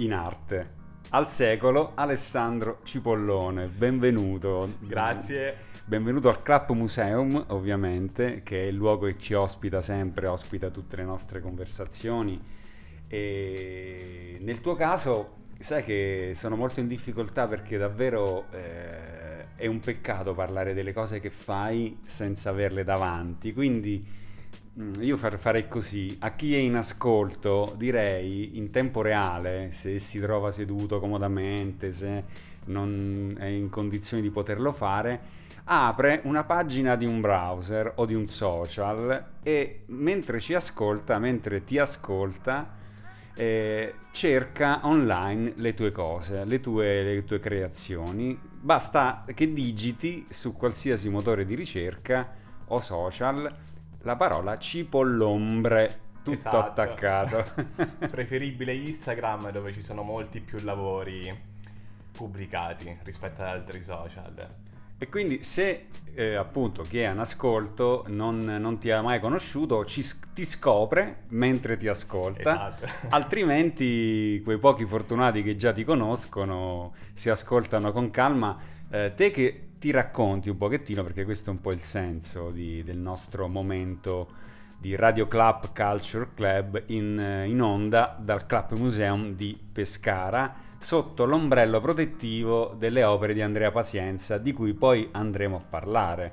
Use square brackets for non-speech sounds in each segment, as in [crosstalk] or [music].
In arte. Al secolo Alessandro Cipollone, benvenuto. Grazie. Benvenuto al Club Museum, ovviamente, che è il luogo che ci ospita sempre, ospita tutte le nostre conversazioni. E nel tuo caso, sai che sono molto in difficoltà perché davvero eh, è un peccato parlare delle cose che fai senza averle davanti. Quindi io farei così, a chi è in ascolto direi in tempo reale, se si trova seduto comodamente, se non è in condizioni di poterlo fare, apre una pagina di un browser o di un social e mentre ci ascolta, mentre ti ascolta, eh, cerca online le tue cose, le tue, le tue creazioni. Basta che digiti su qualsiasi motore di ricerca o social la parola cipollombre tutto Esatto. attaccato. [laughs] [laughs] Preferibile Instagram dove ci sono molti più lavori pubblicati rispetto ad altri social. E quindi se eh, appunto chi è in ascolto non, non ti ha mai conosciuto, ci ti scopre mentre ti ascolta, Esatto. [laughs] altrimenti quei pochi fortunati che già ti conoscono si ascoltano con calma. Eh, te che ti racconti un pochettino, perché questo è un po' il senso di- del nostro momento di Radio Club Culture Club in, eh, in onda dal Club Museum di Pescara sotto l'ombrello protettivo delle opere di Andrea Pazienza di cui poi andremo a parlare.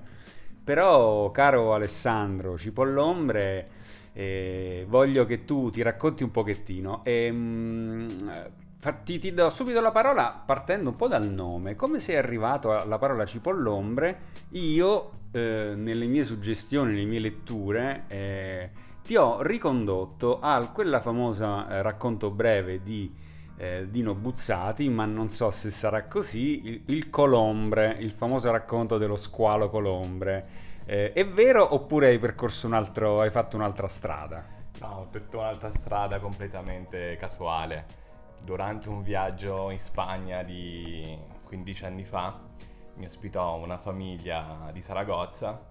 Però, caro Alessandro Cipollombre, eh, voglio che tu ti racconti un pochettino e mm, fa- ti, do subito la parola partendo un po' dal nome. Come sei arrivato alla parola Cipollombre? Io, eh, nelle mie suggestioni, nelle mie letture, eh, ti ho ricondotto a quella famosa eh, racconto breve di eh, Dino Buzzati, ma non so se sarà così, il, il Colombre, il famoso racconto dello squalo Colombre. Eh, è vero oppure hai percorso un altro, hai fatto un'altra strada? No, ho detto un'altra strada completamente casuale. Durante un viaggio in Spagna di 15 anni fa mi ospitò una famiglia di Saragozza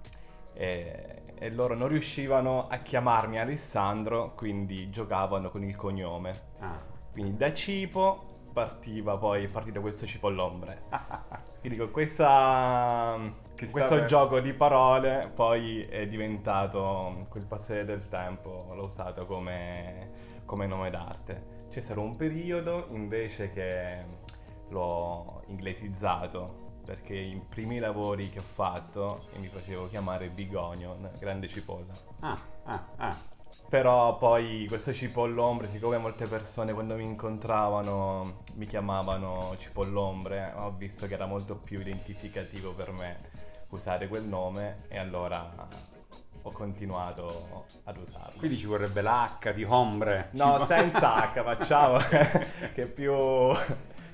e, e loro non riuscivano a chiamarmi Alessandro, quindi giocavano con il cognome. Ah, Quindi da Cipo partiva poi partito questo Cipollombre. [laughs] Quindi con questa, questo stava- gioco di parole poi è diventato, col passare del tempo, l'ho usato come, come nome d'arte. C'è stato un periodo invece che l'ho inglesizzato perché i primi lavori che ho fatto mi facevo chiamare Big Onion, grande cipolla. ah, ah, ah. Però poi questo cipollombre, siccome molte persone quando mi incontravano mi chiamavano cipollombre, ho visto che era molto più identificativo per me usare quel nome e allora ho continuato ad usarlo. Quindi ci vorrebbe l'H di Hombre. no, senza H [laughs] facciamo, [laughs] che è più,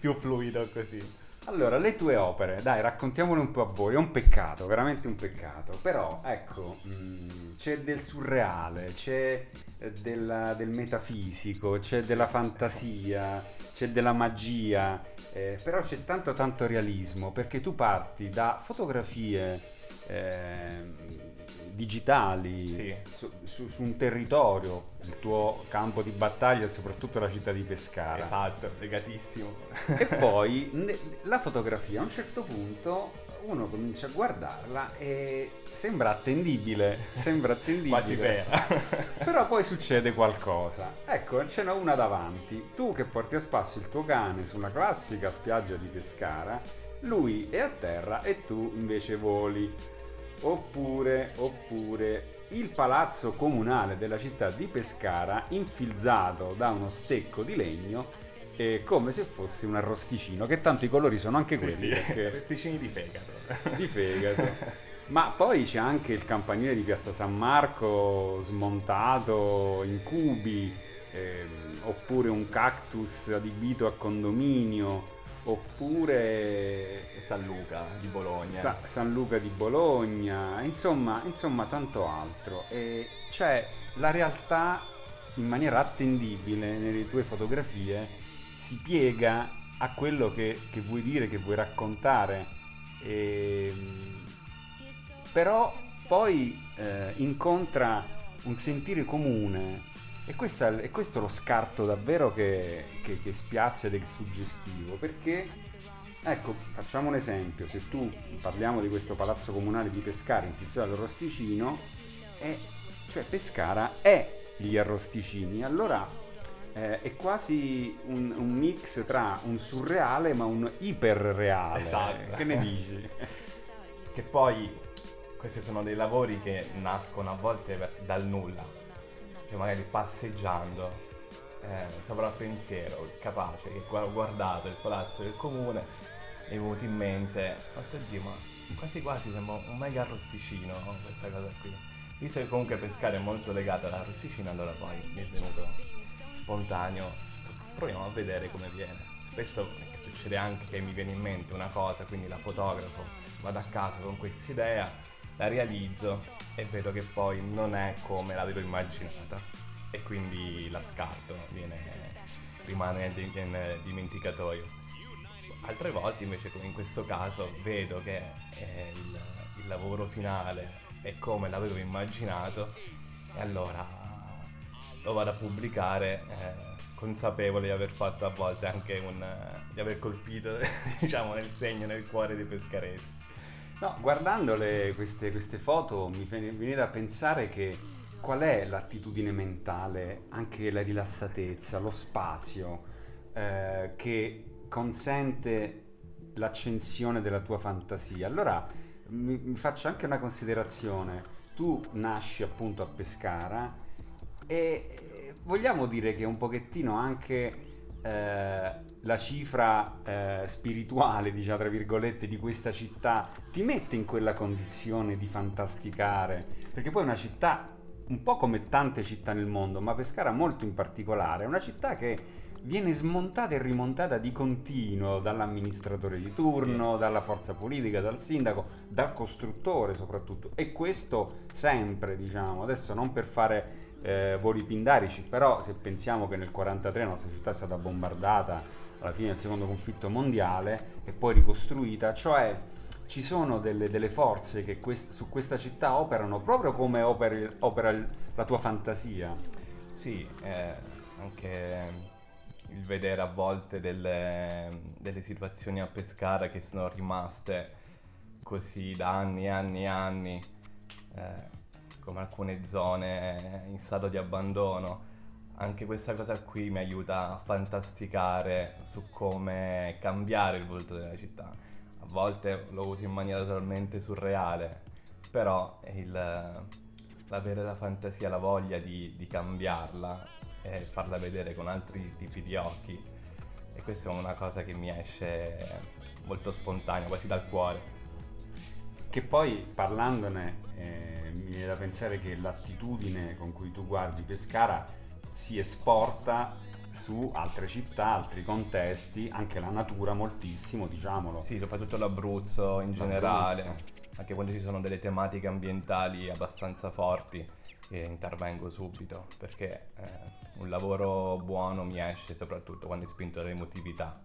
più fluido così. Allora, le tue opere, dai, raccontiamole un po' a voi. È un peccato, veramente un peccato. Però, ecco, mh, c'è del surreale, c'è eh, della- del metafisico, c'è della fantasia, c'è della magia. eh, però c'è tanto, tanto realismo perché tu parti da fotografie ehm, digitali Sì. su, su- su un territorio, il tuo campo di battaglia, soprattutto la città di Pescara. Esatto, legatissimo. E [laughs] poi ne- la fotografia a un certo punto uno comincia a guardarla e sembra attendibile, sembra attendibile. Quasi vera. [laughs] Però poi succede qualcosa. Ecco, ce n'è una davanti. Tu che porti a spasso il tuo cane sulla classica spiaggia di Pescara, lui è a terra e tu invece voli. Oppure, oppure il palazzo comunale della città di Pescara infilzato da uno stecco di legno eh, come se fosse un arrosticino, che tanto i colori sono anche Sì, quelli, sì, perché [laughs] Pesticini di fegato. di fegato. Ma poi c'è anche il campanile di Piazza San Marco smontato in cubi, ehm, oppure un cactus adibito a condominio, oppure San Luca di Bologna. Sa- San Luca di Bologna, insomma, insomma tanto altro. E c'è la realtà in maniera attendibile nelle tue fotografie si piega a quello che, che vuoi dire, che vuoi raccontare. Ehm, però poi eh, incontra un sentire comune E, questa, e questo lo scarto davvero che, che, che spiazza ed è suggestivo, perché, ecco, facciamo un esempio, se tu parliamo di questo palazzo comunale di Pescara intitolato Rosticino, è, cioè Pescara è gli arrosticini, allora eh, è quasi un, un, mix tra un surreale ma un iperreale. Esatto. Che ne dici? che poi questi sono dei lavori che nascono a volte dal nulla, cioè magari passeggiando, eh, sopra pensiero, capace, che ho guardato il palazzo del comune e è venuto in mente, oddio ma quasi quasi sembra un mega arrosticino questa cosa qui. Visto che comunque pescare è molto legato all'arrosticino, allora poi mi è venuto spontaneo, proviamo a vedere come viene. Spesso succede anche che mi viene in mente una cosa, quindi la fotografo, vado a casa con questa idea la realizzo e vedo che poi non è come l'avevo immaginata e quindi la scarto, viene, rimane nel dimenticatoio. Altre volte invece come in questo caso vedo che il, il lavoro finale è come l'avevo immaginato e allora lo vado a pubblicare eh, consapevole di aver fatto a volte anche un... di aver colpito [laughs] diciamo nel segno, nel cuore dei pescaresi. No, guardandole queste, queste foto mi viene da pensare che qual è l'attitudine mentale, anche la rilassatezza, lo spazio eh, che consente l'accensione della tua fantasia. Allora mi, mi, faccio anche una considerazione. Tu nasci appunto a Pescara e vogliamo dire che un pochettino anche eh, la cifra eh, spirituale, diciamo tra virgolette, di questa città ti mette in quella condizione di fantasticare, perché poi è una città un po' come tante città nel mondo, ma Pescara molto in particolare, è una città che viene smontata e rimontata di continuo dall'amministratore di turno, sì. dalla forza politica, dal sindaco, dal costruttore soprattutto. E questo sempre, diciamo, adesso non per fare eh, voli pindarici, però se pensiamo che nel 1943 la nostra città è stata bombardata alla fine del secondo conflitto mondiale e poi ricostruita, cioè ci sono delle, delle forze che quest- su questa città operano proprio come operi, opera la tua fantasia. Sì, eh, anche il vedere a volte delle, delle, situazioni a Pescara che sono rimaste così da anni e anni e anni, eh, come alcune zone in stato di abbandono. Anche questa cosa qui mi aiuta a fantasticare su come cambiare il volto della città. A volte lo uso in maniera totalmente surreale, però il, l'avere la fantasia, la voglia di, di cambiarla e farla vedere con altri tipi di occhi. E questa è una cosa che mi esce molto spontanea, quasi dal cuore. Che poi parlandone eh, mi viene da pensare che l'attitudine con cui tu guardi Pescara si esporta su altre città, altri contesti, anche la natura moltissimo, diciamolo. Sì, soprattutto l'Abruzzo in L'Abruzzo. generale, anche quando ci sono delle tematiche ambientali abbastanza forti, intervengo subito perché eh, un lavoro buono mi esce soprattutto quando è spinto dall'emotività.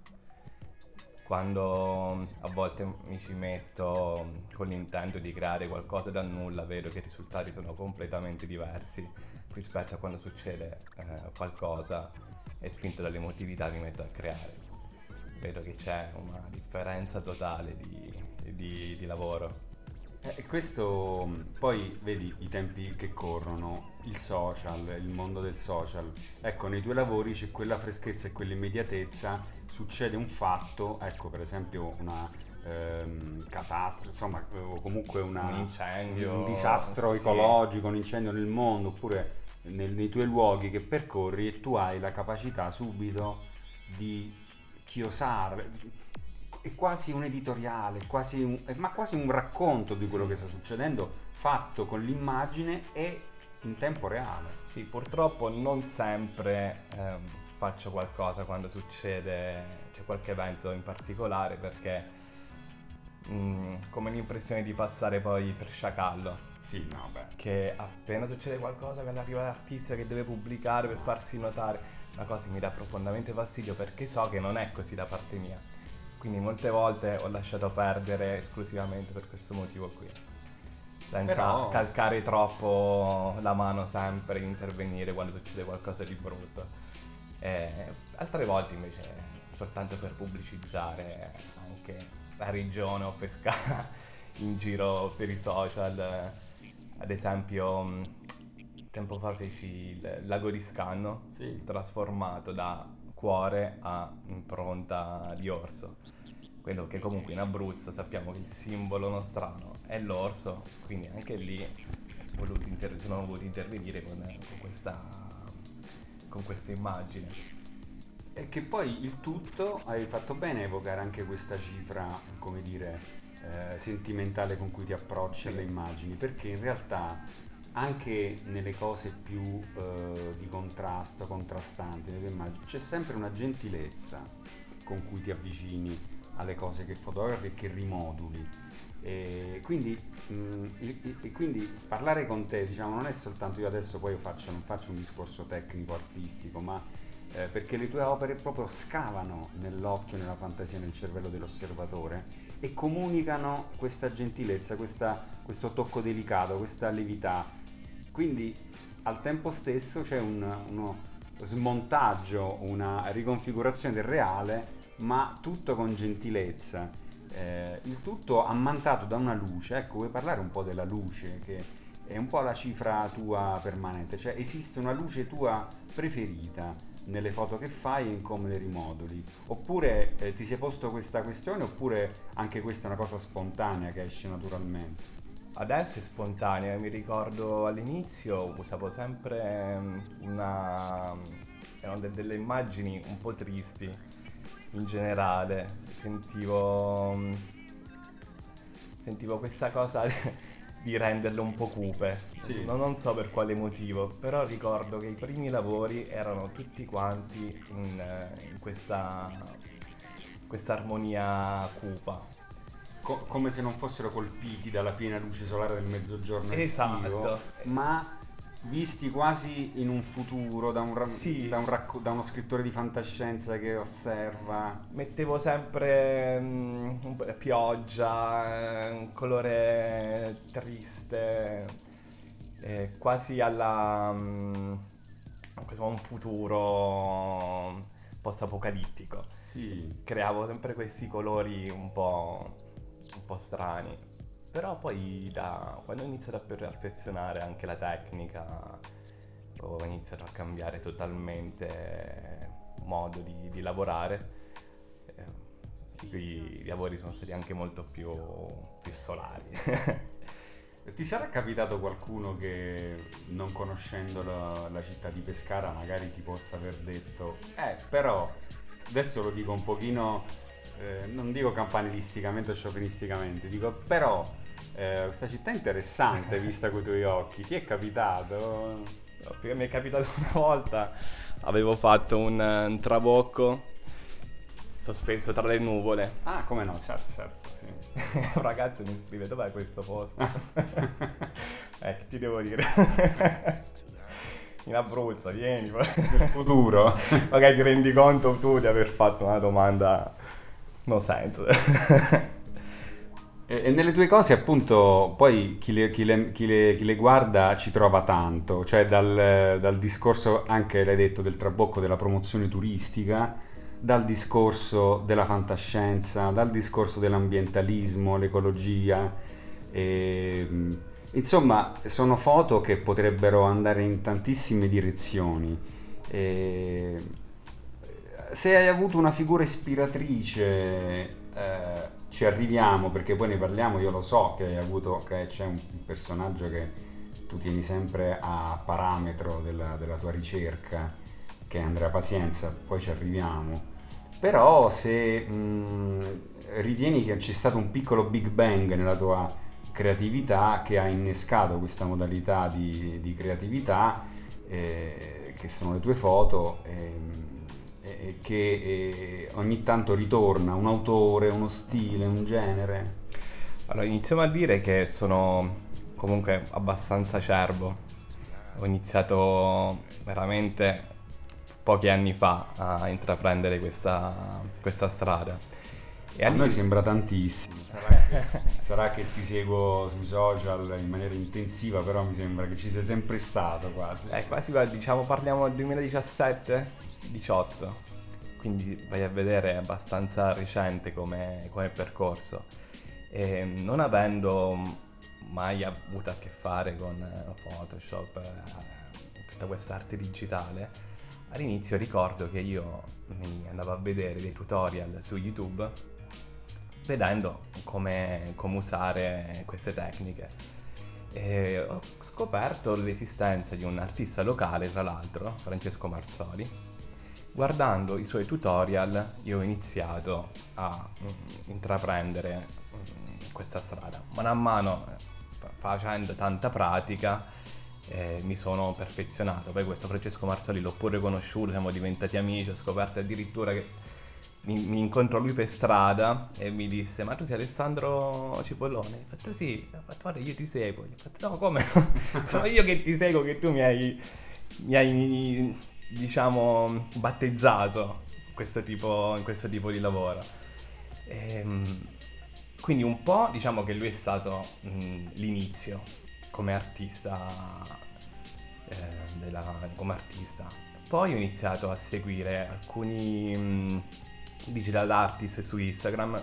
Quando a volte mi ci metto con l'intento di creare qualcosa da nulla, vedo che i risultati sono completamente diversi rispetto a quando succede eh, qualcosa e spinto dall'emotività mi metto a creare. Vedo che c'è una differenza totale di, di, di lavoro. E questo poi vedi i tempi che corrono, il social, il mondo del social. Ecco, nei tuoi lavori c'è quella freschezza e quell'immediatezza, succede un fatto, ecco per esempio una ehm, catastrofe, insomma, o comunque una, un incendio, un disastro sì. ecologico, un incendio nel mondo, oppure nel, nei tuoi luoghi che percorri e tu hai la capacità subito di chiosare è quasi un editoriale, quasi un, ma quasi un racconto di quello sì. che sta succedendo, fatto con l'immagine e in tempo reale. Sì, purtroppo non sempre ehm, faccio qualcosa quando succede c'è qualche evento in particolare perché mh, mm, come l'impressione di passare poi per sciacallo. Sì, no, beh. Che appena succede qualcosa, quando arriva l'artista che deve pubblicare per farsi notare, una cosa che mi dà profondamente fastidio perché so che non è così da parte mia quindi molte volte ho lasciato perdere esclusivamente per questo motivo qui. Senza Però- calcare troppo la mano sempre, intervenire quando succede qualcosa di brutto. E altre volte invece soltanto per pubblicizzare anche la regione o Pescara [laughs] in giro per i social. Ad esempio, tempo fa feci il lago di Scanno, Sì. trasformato da cuore a impronta di orso. Quello che comunque in Abruzzo sappiamo che il simbolo nostrano è l'orso, quindi anche lì voluto inter- sono voluto intervenire con, con questa, con questa immagine. E che poi il tutto hai fatto bene a evocare anche questa cifra, come dire, eh, sentimentale con cui ti approcci alle immagini, perché in realtà anche nelle cose più eh, di contrasto, contrastanti, nelle immagini, c'è sempre una gentilezza con cui ti avvicini alle cose che fotografi e che rimoduli. E quindi, mh, il- il- quindi parlare con te, diciamo, non è soltanto io adesso poi faccio, non faccio un discorso tecnico, artistico, ma eh, perché le tue opere proprio scavano nell'occhio, nella fantasia, nel cervello dell'osservatore e comunicano questa gentilezza, questa- questo tocco delicato, questa levità. Quindi al tempo stesso c'è un- uno smontaggio, una riconfigurazione del reale, ma tutto con gentilezza. Eh, il tutto ammantato da una luce, ecco, vuoi parlare un po' della luce, che è un po' la cifra tua permanente, cioè esiste una luce tua preferita nelle foto che fai e in come le rimoduli, oppure eh, ti sei posto questa questione, oppure anche questa è una cosa spontanea che esce naturalmente. Adesso è spontanea, mi ricordo all'inizio usavo sempre mm, una... erano de- delle immagini un po' tristi in generale, sentivo... sentivo questa cosa [laughs] di renderle un po' cupe, Sì. non, non so per quale motivo, però ricordo che i primi lavori erano tutti quanti in, eh, in questa, questa armonia cupa. Co- come se non fossero colpiti dalla piena luce solare del mezzogiorno estivo, Esatto. ma visti quasi in un futuro da, un ra- Sì. da un racco- da uno scrittore di fantascienza che osserva. Mettevo sempre un po' pioggia, un colore triste, eh, quasi alla a un futuro post-apocalittico. Sì, Creavo sempre questi colori un po', un po' strani. Però poi da quando ho iniziato a perfezionare anche la tecnica ho iniziato a cambiare totalmente modo di, di lavorare. Eh, I lavori sono stati anche molto più, più solari. [laughs] Ti sarà capitato qualcuno che non conoscendo la, la città di Pescara magari ti possa aver detto eh però adesso lo dico un pochino eh, non dico campanilisticamente o sciovinisticamente dico però eh, questa città è interessante [laughs] vista coi tuoi occhi ti è capitato? No, mi è capitato una volta, avevo fatto un, un trabocco sospeso tra le nuvole. Ah come no certo certo sì. [laughs] un ragazzo mi scrive dov'è questo posto? [laughs] eh, che ti devo dire? In Abruzzo, vieni. nel futuro Magari ti rendi conto tu di aver fatto una domanda no senso. E, nelle tue cose, appunto, poi chi le, chi le- chi le- chi le guarda ci trova tanto, cioè dal, dal discorso, anche l'hai detto, del trabocco della promozione turistica, dal discorso della fantascienza, dal discorso dell'ambientalismo, l'ecologia. e, mh, insomma, sono foto che potrebbero andare in tantissime direzioni. E, se hai avuto una figura ispiratrice, eh, ci arriviamo perché poi ne parliamo. Io lo so che hai avuto, che c'è un personaggio che tu tieni sempre a parametro della, della tua ricerca, che è Andrea Pazienza, poi ci arriviamo. Però se mh, ritieni che c'è stato un piccolo Big Bang nella tua creatività che ha innescato questa modalità di, di creatività, eh, che sono le tue foto, ehm, e, e che eh, ogni tanto ritorna un autore, uno stile, un genere. Allora, iniziamo a dire che sono comunque abbastanza acerbo. Ho iniziato veramente pochi anni fa a intraprendere questa, questa strada. E A all'in- noi sembra tantissimo. Sarà- [laughs] Sarà che ti seguo sui social in maniera intensiva, però mi sembra che ci sei sempre stato quasi. Eh, quasi diciamo parliamo del 2017-18, quindi vai a vedere è abbastanza recente come, come percorso. E non avendo mai avuto a che fare con Photoshop, eh, tutta questa arte digitale, all'inizio ricordo che io mi andavo a vedere dei tutorial su YouTube vedendo come, come usare queste tecniche. E ho scoperto l'esistenza di un artista locale, tra l'altro, Francesco Marzoli. Guardando i suoi tutorial io ho iniziato a mm, intraprendere mm, questa strada. Mano a mano, fa- facendo tanta pratica, eh, mi sono perfezionato. Poi questo Francesco Marzoli l'ho pure conosciuto, siamo diventati amici, ho scoperto addirittura che mi, mi incontrò lui per strada e mi disse ma tu sei Alessandro Cipollone? Ho fatto sì, ho fatto guarda io ti seguo. Ho fatto no come? [laughs] Sono io che ti seguo che tu mi hai, mi hai diciamo battezzato questo tipo, in questo tipo di lavoro. E, ehm, quindi un po' diciamo che lui è stato mh, l'inizio come artista, eh, della, come artista. Poi ho iniziato a seguire alcuni mh, digital artist su Instagram,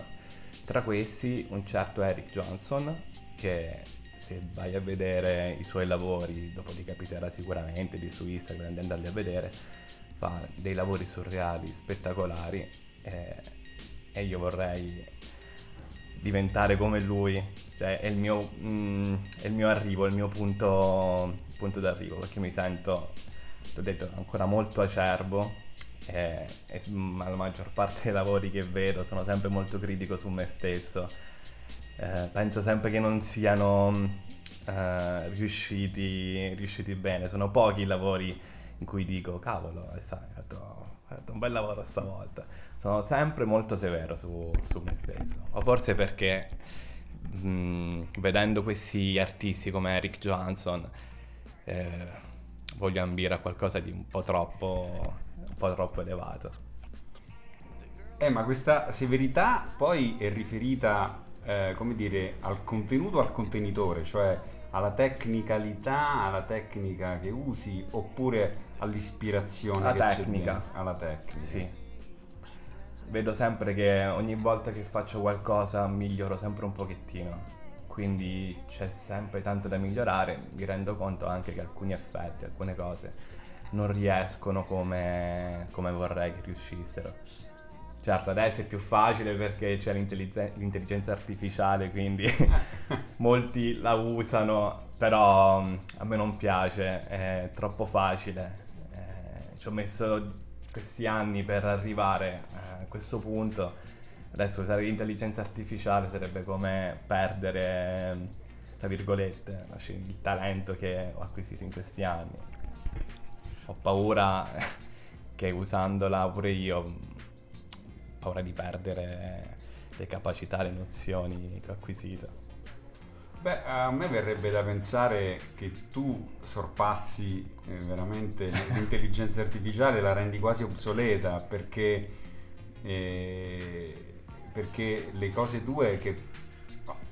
tra questi un certo Eric Johnson che se vai a vedere i suoi lavori, dopo ti capiterà sicuramente di su Instagram di andarli a vedere, fa dei lavori surreali, spettacolari eh, e io vorrei diventare come lui, cioè è il mio, mm, è il mio arrivo, il mio punto, punto d'arrivo perché mi sento, ti ho detto, ancora molto acerbo e, e la maggior parte dei lavori che vedo sono sempre molto critico su me stesso. Eh, penso sempre che non siano eh, riusciti, riusciti, bene. Sono pochi i lavori in cui dico, cavolo, hai fatto, fatto, un bel lavoro stavolta. Sono sempre molto severo su, su me stesso. O forse perché mh, mm, vedendo questi artisti come Eric Johansson eh, voglio ambire a qualcosa di un po' troppo un po' troppo elevato. Eh, ma questa severità poi è riferita, eh, come dire, al contenuto, al contenitore, cioè alla tecnicalità, alla tecnica che usi, oppure all'ispirazione alla che tecnica. c'è Alla tecnica. Sì. Vedo sempre che ogni volta che faccio qualcosa miglioro sempre un pochettino. Quindi c'è sempre tanto da migliorare. Mi rendo conto anche che alcuni effetti, alcune cose non riescono come, come vorrei che riuscissero. Certo, adesso è più facile perché c'è l'intelligenza artificiale, quindi [laughs] molti la usano, però a me non piace, è troppo facile. Eh, ci ho messo questi anni per arrivare a questo punto. Adesso usare l'intelligenza artificiale sarebbe come perdere, tra virgolette, il talento che ho acquisito in questi anni ho paura [laughs] che usandola pure io ho paura di perdere le capacità, le nozioni che ho acquisito. Beh, a me verrebbe da pensare che tu sorpassi eh, veramente l'intelligenza artificiale, la rendi quasi obsoleta perché, eh, perché le cose tue che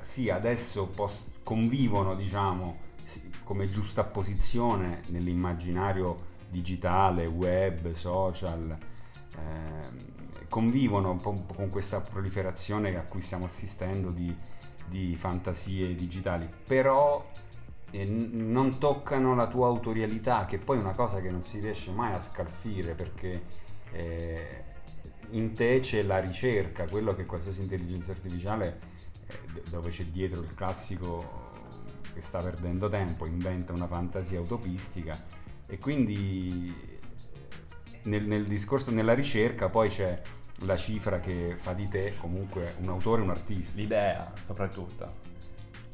sì, adesso pos- convivono, diciamo, come giusta posizione nell'immaginario digitale, web, social, eh, convivono un po', con questa proliferazione a cui stiamo assistendo di, di fantasie digitali, però eh, non toccano la tua autorialità, che poi è una cosa che non si riesce mai a scalfire perché eh, in te c'è la ricerca, quello che qualsiasi intelligenza artificiale, eh, dove c'è dietro il classico che sta perdendo tempo, inventa una fantasia utopistica e quindi nel, nel discorso, nella ricerca poi c'è la cifra che fa di te comunque un autore, un artista. L'idea soprattutto,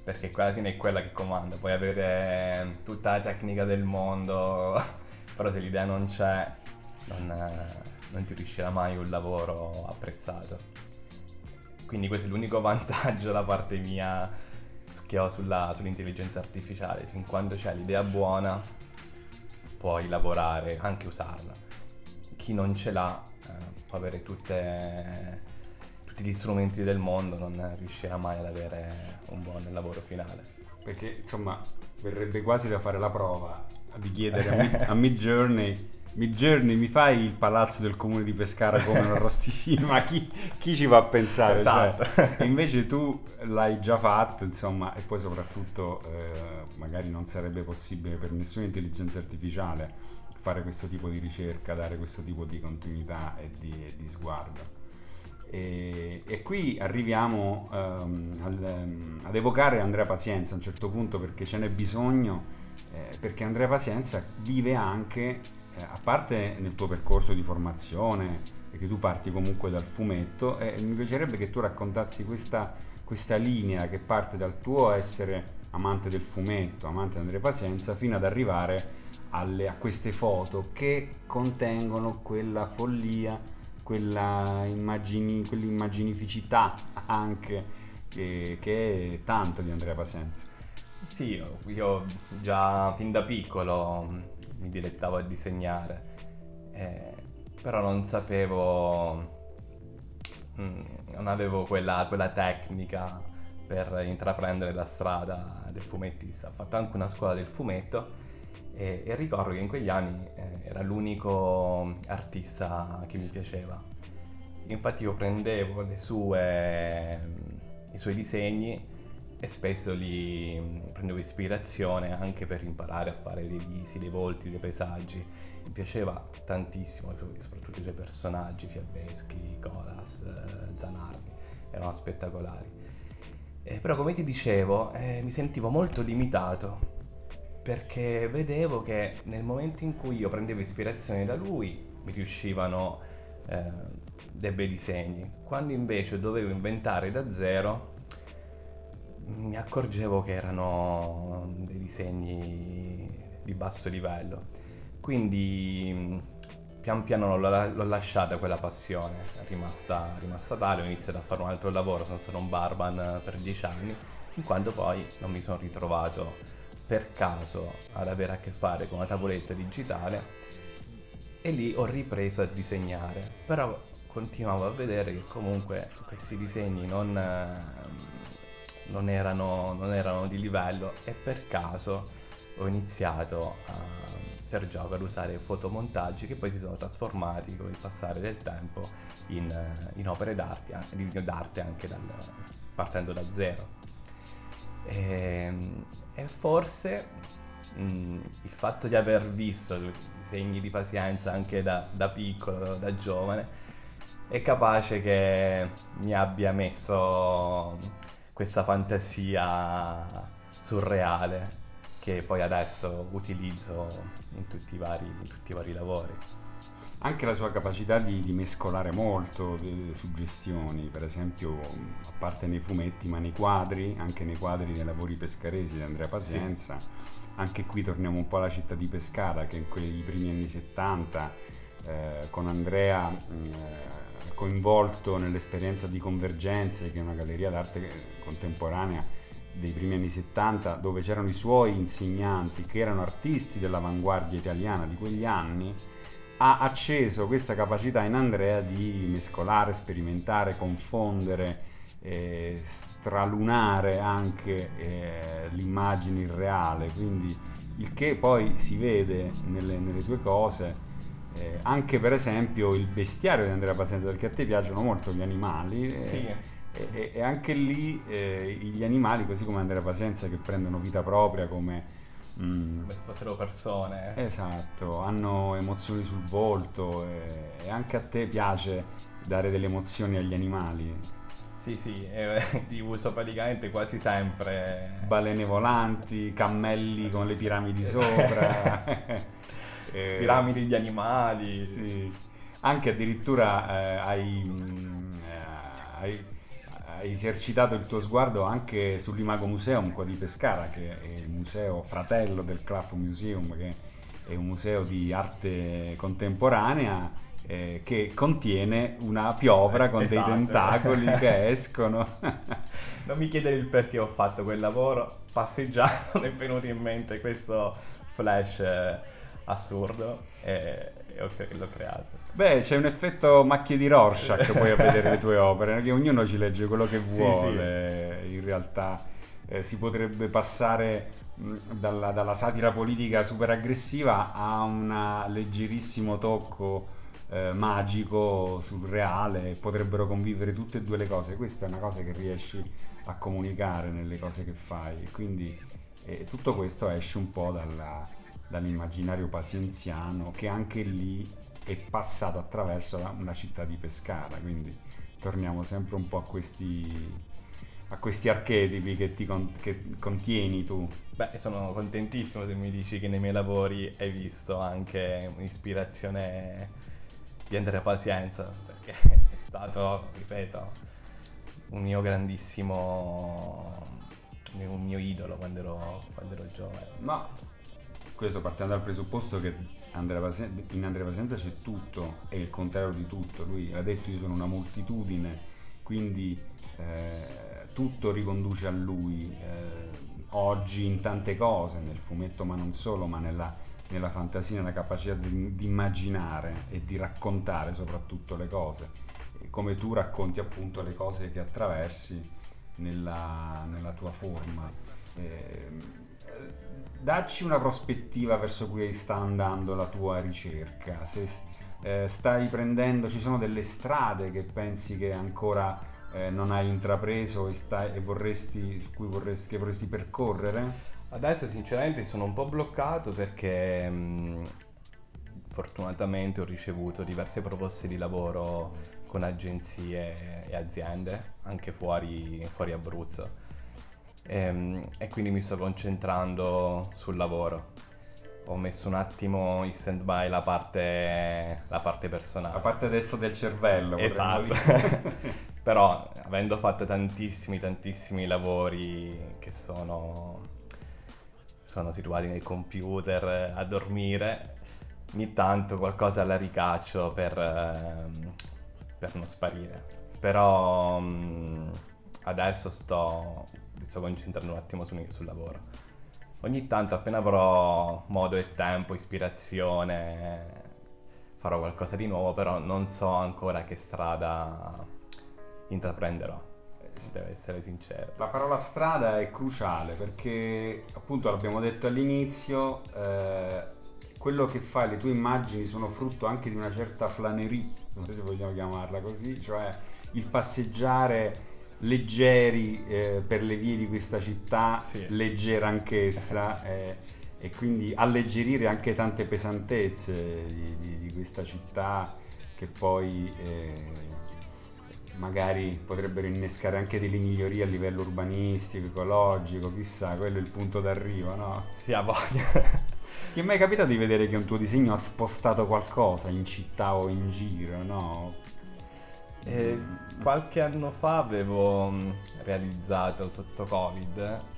perché alla fine è quella che comanda, puoi avere tutta la tecnica del mondo, [laughs] però se l'idea non c'è non, non ti riuscirà mai un lavoro apprezzato. Quindi questo è l'unico [laughs] vantaggio da parte mia che ho sulla, sull'intelligenza artificiale, fin quando c'è l'idea buona puoi lavorare, anche usarla. Chi non ce l'ha eh, può avere tutte, tutti gli strumenti del mondo non riuscirà mai ad avere un buon lavoro finale. Perché insomma verrebbe quasi da fare la prova di chiedere a, Mid [laughs] Journey Mid Journey mi fai il palazzo del comune di Pescara come un arrosticino? Ma chi, chi, ci va a pensare esatto. cioè, [laughs] invece tu l'hai già fatto insomma e poi soprattutto eh, magari non sarebbe possibile per nessuna intelligenza artificiale fare questo tipo di ricerca dare questo tipo di continuità e di, e di sguardo. E, e, qui arriviamo um, al, um, ad evocare Andrea Pazienza a un certo punto perché ce n'è bisogno, eh, perché Andrea Pazienza vive anche, a parte nel tuo percorso di formazione, perché tu parti comunque dal fumetto, e mi piacerebbe che tu raccontassi questa, questa linea che parte dal tuo essere amante del fumetto, amante di Andrea Pazienza, fino ad arrivare alle, a queste foto che contengono quella follia quella immagini, quell'immaginificità anche che, che, è tanto di Andrea Pasenza. Sì, io già fin da piccolo mi dilettavo a disegnare, eh, però non sapevo, mm, non avevo quella, quella tecnica per intraprendere la strada del fumettista. Ho fatto anche una scuola del fumetto e, e ricordo che in quegli anni eh, era l'unico artista che mi piaceva. Infatti io prendevo sue, i suoi disegni e spesso li prendevo ispirazione anche per imparare a fare dei visi, dei volti, dei paesaggi. Mi piaceva tantissimo, soprattutto i suoi personaggi, Fiabeschi, Colas, Zanardi, erano spettacolari. Eh, però come ti dicevo, eh, mi sentivo molto limitato perché vedevo che nel momento in cui io prendevo ispirazione da lui mi riuscivano eh, dei bei disegni, quando invece dovevo inventare da zero mi accorgevo che erano dei disegni di basso livello. Quindi pian piano l'ho, l'ho lasciata quella passione, è rimasta, rimasta tale, ho iniziato a fare un altro lavoro, sono stato un barman per dieci anni, fin quando poi non mi sono ritrovato per caso ad avere a che fare con una tavoletta digitale e lì ho ripreso a disegnare, però continuavo a vedere che comunque questi disegni non, non, erano, non erano, di livello e per caso ho iniziato a, per gioco ad usare fotomontaggi che poi si sono trasformati con il passare del tempo in, in opere d'arte, d'arte anche dal, partendo da zero. E, ehm, e forse mh, il fatto di aver visto segni di pazienza anche da, da piccolo, da giovane, è capace che mi abbia messo questa fantasia surreale che poi adesso utilizzo in tutti i vari, tutti i vari lavori anche la sua capacità di, di mescolare molto le suggestioni, per esempio, a parte nei fumetti, ma nei quadri, anche nei quadri dei lavori pescaresi di Andrea Pazienza. Sì. Anche qui torniamo un po' alla città di Pescara, che in quei primi anni 70, eh, con Andrea eh, coinvolto nell'esperienza di Convergenze, che è una galleria d'arte contemporanea dei primi anni 70, dove c'erano i suoi insegnanti, che erano artisti dell'avanguardia italiana di quegli anni, ha acceso questa capacità in Andrea di mescolare, sperimentare, confondere, eh, stralunare anche eh, l'immagine irreale, quindi il che poi si vede nelle, nelle tue cose. Eh, anche per esempio il bestiario di Andrea Pazienza, perché a te piacciono molto gli animali. Eh, sì. E, e, anche lì eh, gli animali, così come Andrea Pazienza, che prendono vita propria come Mm. Come se fossero persone. Esatto, hanno emozioni sul volto e, e, anche a te piace dare delle emozioni agli animali. Sì, sì, eh, [laughs] li uso praticamente quasi sempre. Balene volanti, cammelli con le piramidi sopra. [laughs] [laughs] eh, piramidi di animali. Sì. Anche addirittura eh, hai, mm, eh, hai hai esercitato il tuo sguardo anche sull'Imago Museum qua di Pescara, che è il museo fratello del Craft Museum, che è un museo di arte contemporanea eh, che contiene una piovra con esatto. dei tentacoli [laughs] che escono. non mi chiedere il perché ho fatto quel lavoro, passeggiando [laughs] mi è venuto in mente questo flash eh, assurdo e, l'ho creato. Beh, c'è un effetto macchie di Rorschach [laughs] poi a vedere le tue opere, che ognuno ci legge quello che vuole, sì, sì. in realtà eh, si potrebbe passare mh, dalla, dalla, satira politica super aggressiva a un leggerissimo tocco eh, magico, surreale, potrebbero convivere tutte e due le cose. Questa è una cosa che riesci a comunicare nelle cose che fai, quindi eh, tutto questo esce un po' dalla, dall'immaginario pazienziano che anche lì è passato attraverso una città di Pescara, quindi torniamo sempre un po' a questi a questi archetipi che ti con- che contieni tu. Beh, sono contentissimo se mi dici che nei miei lavori hai visto anche un'ispirazione di Andrea Pazienza, perché è stato, ripeto, un mio grandissimo, un mio idolo quando ero, quando ero giovane. Ma questo partendo dal presupposto che Andrea Pazienza, in Andrea Pazienza c'è tutto e il contrario di tutto. Lui ha detto io sono una moltitudine, quindi... Eh, tutto riconduce a lui eh, oggi in tante cose, nel fumetto ma non solo, ma nella, nella fantasia, nella capacità di, di, immaginare e di raccontare soprattutto le cose, come tu racconti appunto le cose che attraversi nella, nella tua forma. Eh, dacci una prospettiva verso cui sta andando la tua ricerca, se eh, stai prendendo, ci sono delle strade che pensi che ancora eh, non hai intrapreso e, stai, e vorresti, cui vorresti, vorresti percorrere? Adesso sinceramente sono un po' bloccato perché mh, fortunatamente ho ricevuto diverse proposte di lavoro con agenzie e aziende, anche fuori, fuori Abruzzo. E, ehm, e quindi mi sto concentrando sul lavoro ho messo un attimo in stand by la parte, la parte personale. La parte destra del cervello. Esatto. [laughs] Però avendo fatto tantissimi, tantissimi lavori che sono, sono situati nei computer a dormire, ogni tanto qualcosa la ricaccio per, ehm, per non sparire. Però mm, adesso sto, mi sto concentrando un attimo sul, sul lavoro. Ogni tanto appena avrò modo e tempo, ispirazione, farò qualcosa di nuovo, però non so ancora che strada intraprenderò, se devo essere sincero. La parola strada è cruciale perché, appunto, l'abbiamo detto all'inizio, eh, quello che fai, le tue immagini sono frutto anche di una certa flanerie, non so se vogliamo chiamarla così, cioè il passeggiare leggeri eh, per le vie di questa città, sì. leggera anch'essa, [laughs] eh, e quindi alleggerire anche tante pesantezze di, di, di questa città che poi eh, magari potrebbero innescare anche delle migliorie a livello urbanistico, ecologico, chissà, quello è il punto d'arrivo, no? Sì, ha voglia. [laughs] Ti è mai capitato di vedere che un tuo disegno ha spostato qualcosa in città o in giro, no? Eh, qualche anno fa avevo mm, realizzato sotto Covid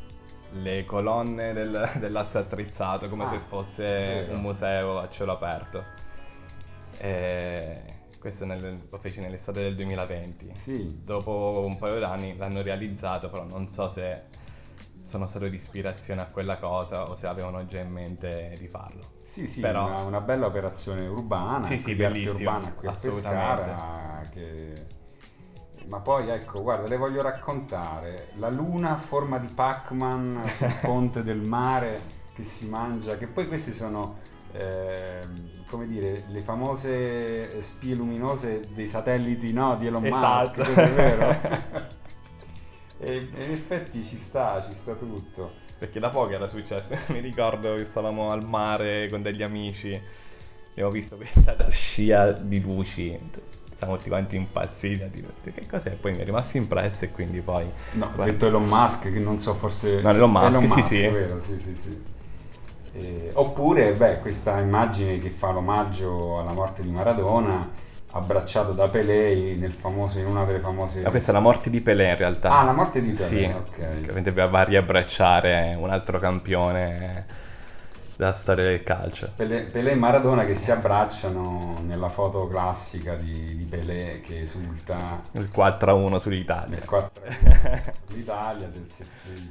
le colonne del, [laughs] dell'asse attrizzato come ah, se fosse un museo a cielo aperto. E questo nel, lo feci nell'estate del 2020. Sì. Dopo un paio d'anni l'hanno realizzato, però non so se sono stato di ispirazione a quella cosa o se avevano già in mente di farlo. Sì, sì, però... una, una bella operazione urbana, sì, sì, bellissima, urbana qui a Pescara, che... Ma poi ecco, guarda, le voglio raccontare. La luna a forma di Pac-Man sul [laughs] ponte del mare che si mangia, che poi questi sono eh, come dire, le famose spie luminose dei satelliti no, di Elon esatto. Musk, è vero? [laughs] e, in effetti ci sta, ci sta tutto. Perché da poco era successo, [laughs] mi ricordo che stavamo al mare con degli amici, abbiamo visto questa scia di luci, siamo tutti quanti impazziti a dire che cos'è, poi mi è rimasto impresso e quindi poi... No, ho detto Elon Musk, che non so, forse... No, Elon Musk, Elon Musk sì, sì. Vero, sì, sì, sì. Eh, oppure, beh, questa immagine che fa l'omaggio alla morte di Maradona, abbracciato da Pelé nel famoso, in una delle famose... Ah, questa è la morte di Pelé in realtà. Ah, la morte di Pelé, sì, ok. Ovviamente va a riabbracciare un altro campione della storia del calcio. Pelé, Pelé, e Maradona che si abbracciano nella foto classica di, di Pelé che esulta il 4-1 sull'Italia. Il 4 sull'Italia del,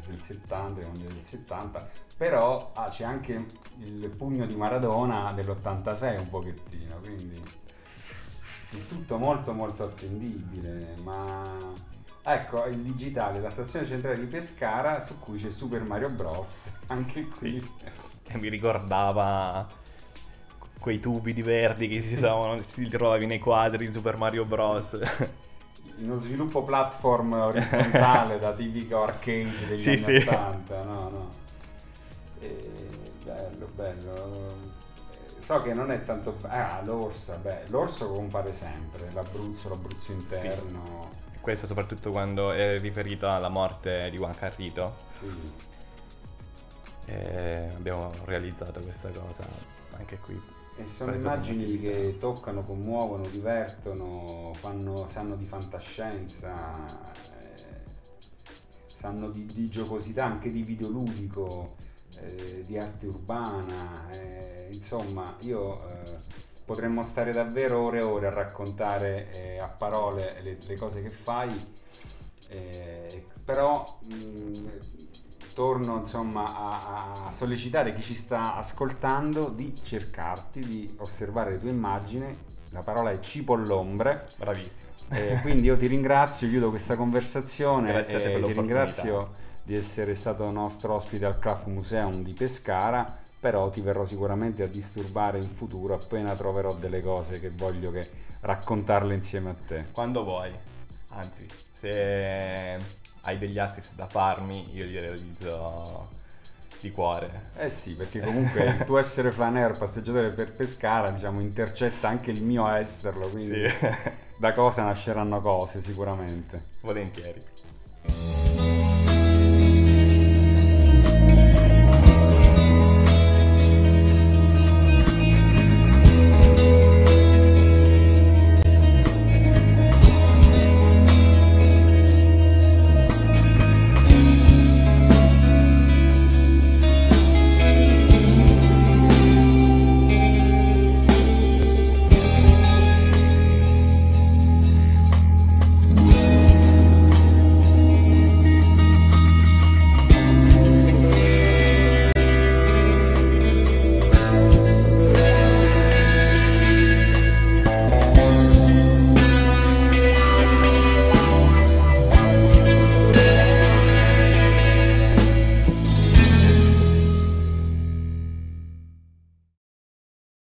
del 70, del 70, però ah, c'è anche il pugno di Maradona dell'86 un pochettino, quindi il tutto molto molto attendibile, ma ecco il digitale, la stazione centrale di Pescara su cui c'è Super Mario Bros. [laughs] Anche qui. Sì [laughs] mi ricordava quei tubi di verdi che si usavano, si trovavi nei quadri di Super Mario Bros. Uno sviluppo platform orizzontale da tipico arcade degli sì, anni sì. 80, no, no. E bello, bello. So che non è tanto... Ah, l'orsa, beh, l'orso compare sempre, l'Abruzzo, l'Abruzzo interno. Sì. Questo soprattutto quando è riferito alla morte di Juan Carrito. Sì e abbiamo realizzato questa cosa anche qui. E sono immagini che toccano, commuovono, divertono, fanno, sanno di fantascienza, eh, sanno di, di, giocosità, anche di videoludico, eh, di arte urbana. Eh, insomma, io eh, potremmo stare davvero ore e ore a raccontare eh, a parole le, le, cose che fai, eh, però mh, mm, torno insomma a, a, sollecitare chi ci sta ascoltando di cercarti, di osservare le tue immagini. La parola è cipollombre. Bravissimo. Eh, quindi io ti ringrazio, chiudo questa conversazione. Grazie a te per Ti ringrazio di essere stato nostro ospite al Club Museum di Pescara, però ti verrò sicuramente a disturbare in futuro appena troverò delle cose che voglio che raccontarle insieme a te. Quando vuoi. Anzi, se hai degli assist da farmi, io li realizzo di cuore. Eh sì, perché comunque il tuo essere flaneur passeggiatore per Pescara, diciamo, intercetta anche il mio esserlo, quindi sì. da cosa nasceranno cose sicuramente. Volentieri.